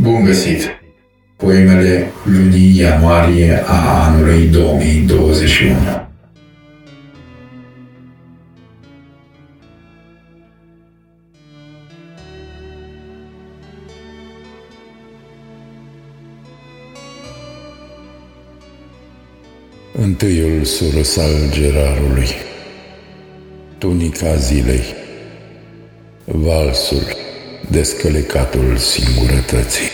Bun găsit! Poemele lunii ianuarie a anului 2021. Întâiul surus al gerarului, tunica zilei, valsul, descălecatul singurătății.